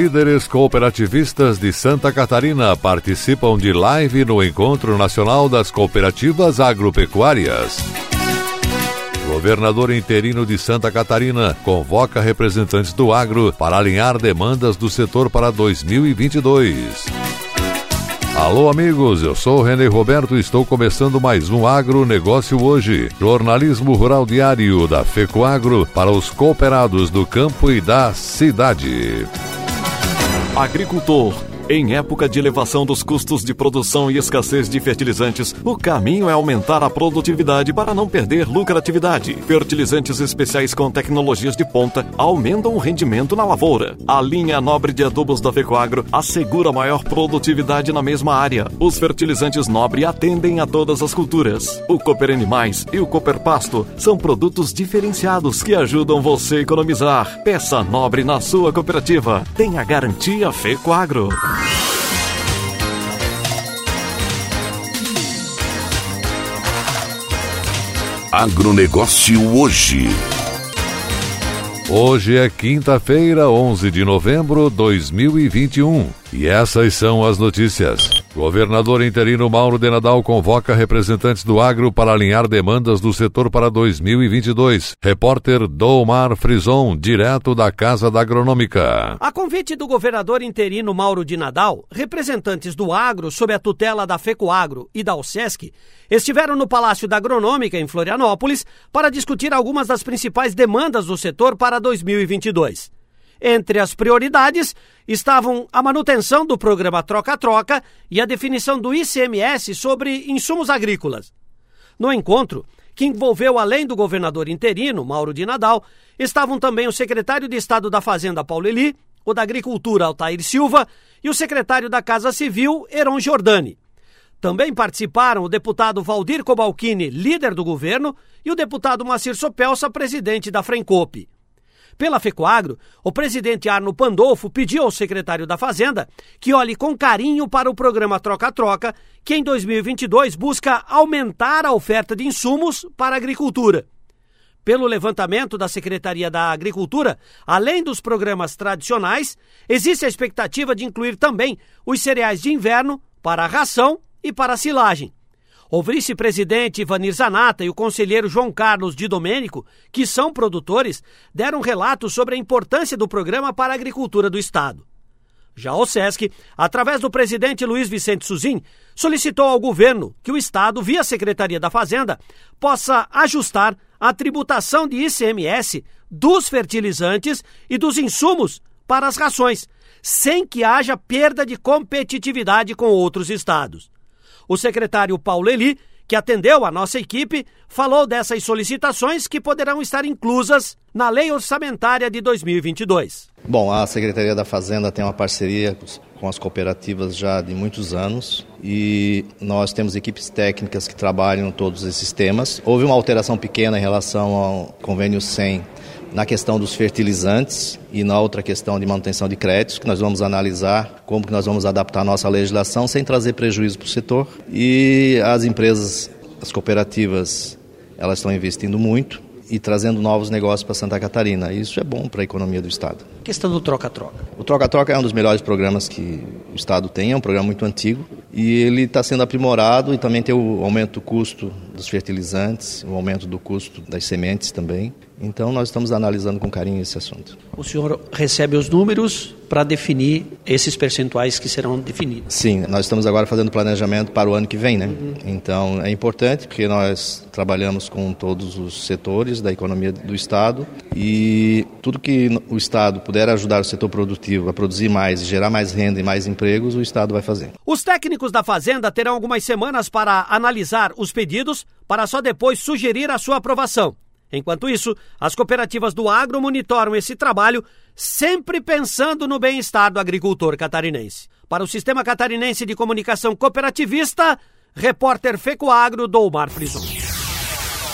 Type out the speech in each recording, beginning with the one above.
Líderes cooperativistas de Santa Catarina participam de live no Encontro Nacional das Cooperativas Agropecuárias. Governador interino de Santa Catarina convoca representantes do agro para alinhar demandas do setor para 2022. Alô, amigos, eu sou René Roberto e estou começando mais um Agronegócio hoje. Jornalismo Rural Diário da FECOAGro para os cooperados do campo e da cidade. Agricultor. Em época de elevação dos custos de produção e escassez de fertilizantes, o caminho é aumentar a produtividade para não perder lucratividade. Fertilizantes especiais com tecnologias de ponta aumentam o rendimento na lavoura. A linha nobre de adubos da Fecoagro assegura maior produtividade na mesma área. Os fertilizantes nobre atendem a todas as culturas. O Cooper Animais e o Cooper Pasto são produtos diferenciados que ajudam você a economizar. Peça nobre na sua cooperativa. Tenha garantia Fecoagro. Agronegócio hoje. Hoje é quinta-feira, 11 de novembro de 2021. E essas são as notícias. Governador interino Mauro de Nadal convoca representantes do agro para alinhar demandas do setor para 2022. Repórter Domar Frison, direto da Casa da Agronômica. A convite do governador interino Mauro de Nadal, representantes do agro sob a tutela da FECOAGRO e da OSESC estiveram no Palácio da Agronômica em Florianópolis para discutir algumas das principais demandas do setor para 2022. Entre as prioridades estavam a manutenção do programa Troca-Troca e a definição do ICMS sobre insumos agrícolas. No encontro, que envolveu além do governador interino, Mauro de Nadal, estavam também o secretário de Estado da Fazenda, Paulo Eli, o da Agricultura, Altair Silva, e o secretário da Casa Civil, Heron Giordani. Também participaram o deputado Valdir Cobalcini, líder do governo, e o deputado Macir Sopelsa, presidente da Frencope. Pela FECOAGRO, o presidente Arno Pandolfo pediu ao secretário da Fazenda que olhe com carinho para o programa Troca-Troca, que em 2022 busca aumentar a oferta de insumos para a agricultura. Pelo levantamento da Secretaria da Agricultura, além dos programas tradicionais, existe a expectativa de incluir também os cereais de inverno para a ração e para a silagem. O vice-presidente Ivanir Zanata e o conselheiro João Carlos de Domênico, que são produtores, deram relatos sobre a importância do programa para a agricultura do Estado. Já o SESC, através do presidente Luiz Vicente Suzin, solicitou ao governo que o Estado, via Secretaria da Fazenda, possa ajustar a tributação de ICMS dos fertilizantes e dos insumos para as rações, sem que haja perda de competitividade com outros estados. O secretário Paulo Eli, que atendeu a nossa equipe, falou dessas solicitações que poderão estar inclusas na Lei Orçamentária de 2022. Bom, a Secretaria da Fazenda tem uma parceria com as cooperativas já de muitos anos e nós temos equipes técnicas que trabalham todos esses temas. Houve uma alteração pequena em relação ao convênio 100 na questão dos fertilizantes e na outra questão de manutenção de créditos, que nós vamos analisar como que nós vamos adaptar a nossa legislação sem trazer prejuízo para o setor. E as empresas, as cooperativas, elas estão investindo muito e trazendo novos negócios para Santa Catarina. Isso é bom para a economia do Estado. A questão do troca-troca. O troca-troca é um dos melhores programas que o Estado tem, é um programa muito antigo e ele está sendo aprimorado e também tem o aumento do custo dos fertilizantes, o aumento do custo das sementes também. Então nós estamos analisando com carinho esse assunto. O senhor recebe os números para definir esses percentuais que serão definidos? Sim, nós estamos agora fazendo planejamento para o ano que vem, né? Uhum. Então é importante porque nós trabalhamos com todos os setores da economia do Estado e tudo que o Estado puder ajudar o setor produtivo a produzir mais, gerar mais renda e mais empregos, o Estado vai fazer. Os técnicos da Fazenda terão algumas semanas para analisar os pedidos para só depois sugerir a sua aprovação. Enquanto isso, as cooperativas do agro monitoram esse trabalho, sempre pensando no bem-estar do agricultor catarinense. Para o Sistema Catarinense de Comunicação Cooperativista, repórter Fecoagro Doumar Frison.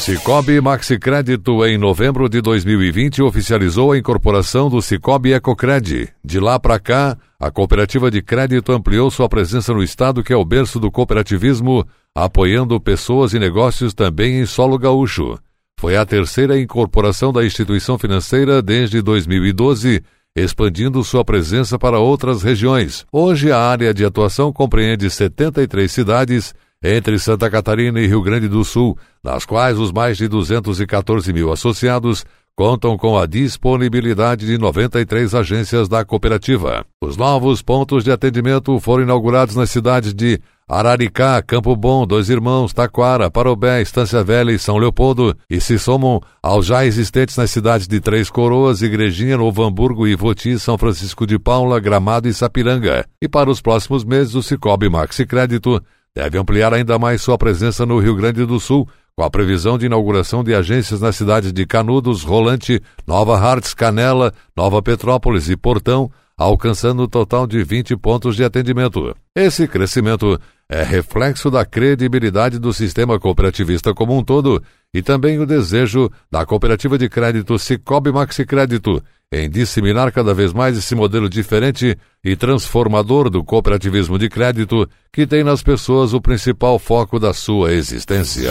Cicobi Maxi Crédito, em novembro de 2020, oficializou a incorporação do Cicobi Ecocred. De lá para cá, a cooperativa de crédito ampliou sua presença no estado, que é o berço do cooperativismo, apoiando pessoas e negócios também em solo gaúcho. Foi a terceira incorporação da instituição financeira desde 2012, expandindo sua presença para outras regiões. Hoje, a área de atuação compreende 73 cidades entre Santa Catarina e Rio Grande do Sul, nas quais os mais de 214 mil associados contam com a disponibilidade de 93 agências da cooperativa. Os novos pontos de atendimento foram inaugurados nas cidades de Araricá, Campo Bom, Dois Irmãos, Taquara, Parobé, Estância Velha e São Leopoldo e se somam aos já existentes nas cidades de Três Coroas, Igrejinha, Novo Hamburgo, Ivoti, São Francisco de Paula, Gramado e Sapiranga. E para os próximos meses, o Cicobi Maxi Crédito deve ampliar ainda mais sua presença no Rio Grande do Sul, com a previsão de inauguração de agências nas cidades de Canudos, Rolante, Nova Hartz, Canela, Nova Petrópolis e Portão, alcançando um total de 20 pontos de atendimento. Esse crescimento é reflexo da credibilidade do sistema cooperativista como um todo e também o desejo da cooperativa de crédito Cicobi Maxi Crédito em disseminar cada vez mais esse modelo diferente e transformador do cooperativismo de crédito que tem nas pessoas o principal foco da sua existência.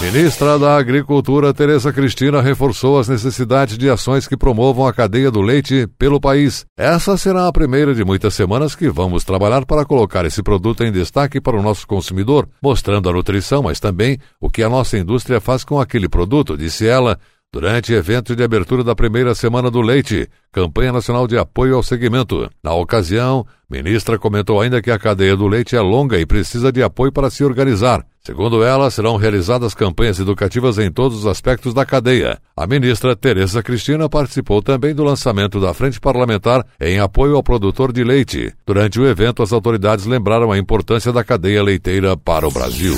Ministra da Agricultura Tereza Cristina reforçou as necessidades de ações que promovam a cadeia do leite pelo país. Essa será a primeira de muitas semanas que vamos trabalhar para colocar esse produto em destaque para o nosso consumidor, mostrando a nutrição, mas também o que a nossa indústria faz com aquele produto, disse ela, durante evento de abertura da primeira Semana do Leite, campanha nacional de apoio ao segmento. Na ocasião, ministra comentou ainda que a cadeia do leite é longa e precisa de apoio para se organizar. Segundo ela, serão realizadas campanhas educativas em todos os aspectos da cadeia. A ministra Tereza Cristina participou também do lançamento da Frente Parlamentar em apoio ao produtor de leite. Durante o evento, as autoridades lembraram a importância da cadeia leiteira para o Brasil.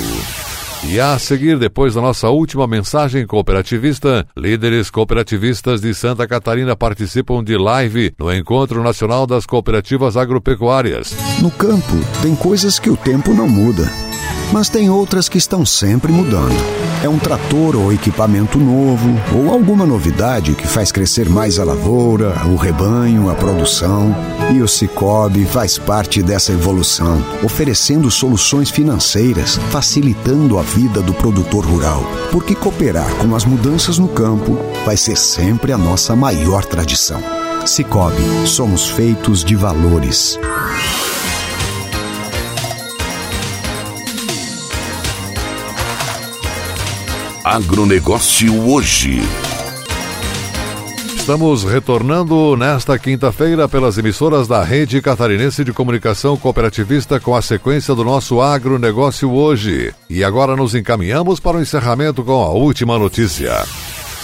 E a seguir, depois da nossa última mensagem cooperativista, líderes cooperativistas de Santa Catarina participam de live no Encontro Nacional das Cooperativas Agropecuárias. No campo, tem coisas que o tempo não muda mas tem outras que estão sempre mudando. É um trator ou equipamento novo, ou alguma novidade que faz crescer mais a lavoura, o rebanho, a produção. E o Cicobi faz parte dessa evolução, oferecendo soluções financeiras, facilitando a vida do produtor rural. Porque cooperar com as mudanças no campo vai ser sempre a nossa maior tradição. Cicobi, somos feitos de valores. Agronegócio hoje. Estamos retornando nesta quinta-feira pelas emissoras da Rede Catarinense de Comunicação Cooperativista com a sequência do nosso agronegócio hoje. E agora nos encaminhamos para o encerramento com a última notícia.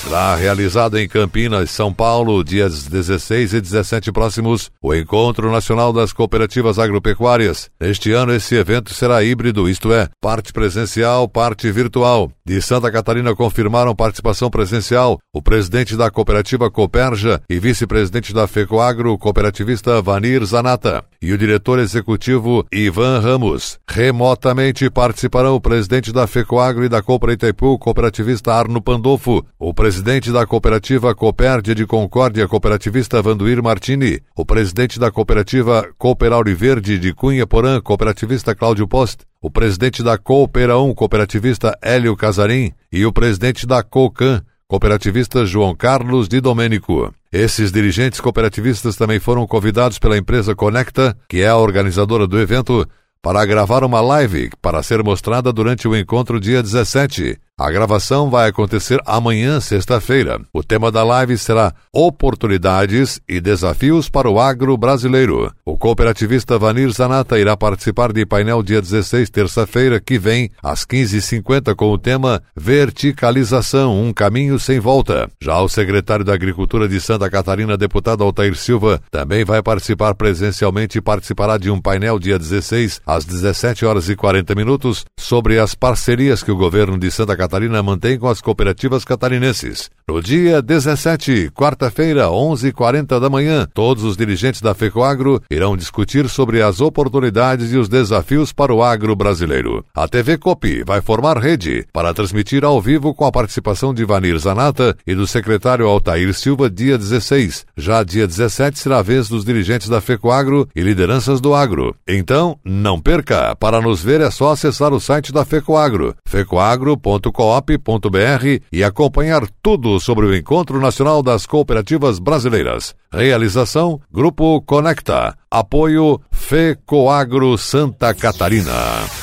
Será realizado em Campinas, São Paulo, dias 16 e 17 próximos, o Encontro Nacional das Cooperativas Agropecuárias. Este ano, esse evento será híbrido, isto é, parte presencial, parte virtual. De Santa Catarina confirmaram participação presencial o presidente da cooperativa Coperja e vice-presidente da FECOAGRO, cooperativista Vanir Zanata, e o diretor executivo Ivan Ramos. Remotamente participarão o presidente da FECOAGRO e da Copra Itaipu, cooperativista Arno Pandolfo, o presidente da cooperativa Copérdia de Concórdia, cooperativista Vanduir Martini, o presidente da cooperativa Cooper Verde de Cunha Porã, cooperativista Cláudio Post, o presidente da Coopera 1, cooperativista Hélio Casarim, e o presidente da COCAN, cooperativista João Carlos de Domênico. Esses dirigentes cooperativistas também foram convidados pela empresa Conecta, que é a organizadora do evento, para gravar uma live para ser mostrada durante o encontro dia 17. A gravação vai acontecer amanhã, sexta-feira. O tema da live será Oportunidades e Desafios para o Agro Brasileiro. O cooperativista Vanir Zanata irá participar de painel dia 16, terça-feira, que vem, às 15h50, com o tema Verticalização, um caminho sem volta. Já o secretário da Agricultura de Santa Catarina, deputado Altair Silva, também vai participar presencialmente e participará de um painel dia 16, às 17 horas e 40 minutos, sobre as parcerias que o governo de Santa Catarina Catarina mantém com as cooperativas catarinenses. No dia 17, quarta-feira, 11h40 da manhã, todos os dirigentes da FECOAGRO irão discutir sobre as oportunidades e os desafios para o agro brasileiro. A TV Copi vai formar rede para transmitir ao vivo com a participação de Vanir Zanata e do secretário Altair Silva dia 16. Já dia 17 será a vez dos dirigentes da FECOAGRO e lideranças do agro. Então, não perca! Para nos ver é só acessar o site da FECOAGRO, fecoagro.com coop.br e acompanhar tudo sobre o Encontro Nacional das Cooperativas Brasileiras. Realização Grupo Conecta. Apoio FECOAGRO Santa Catarina.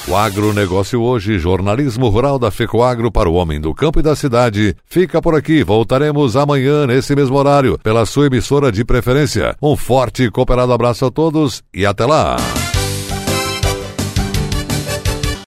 O agronegócio hoje, jornalismo rural da FECOAGRO para o homem do campo e da cidade. Fica por aqui. Voltaremos amanhã nesse mesmo horário pela sua emissora de preferência. Um forte e cooperado abraço a todos e até lá.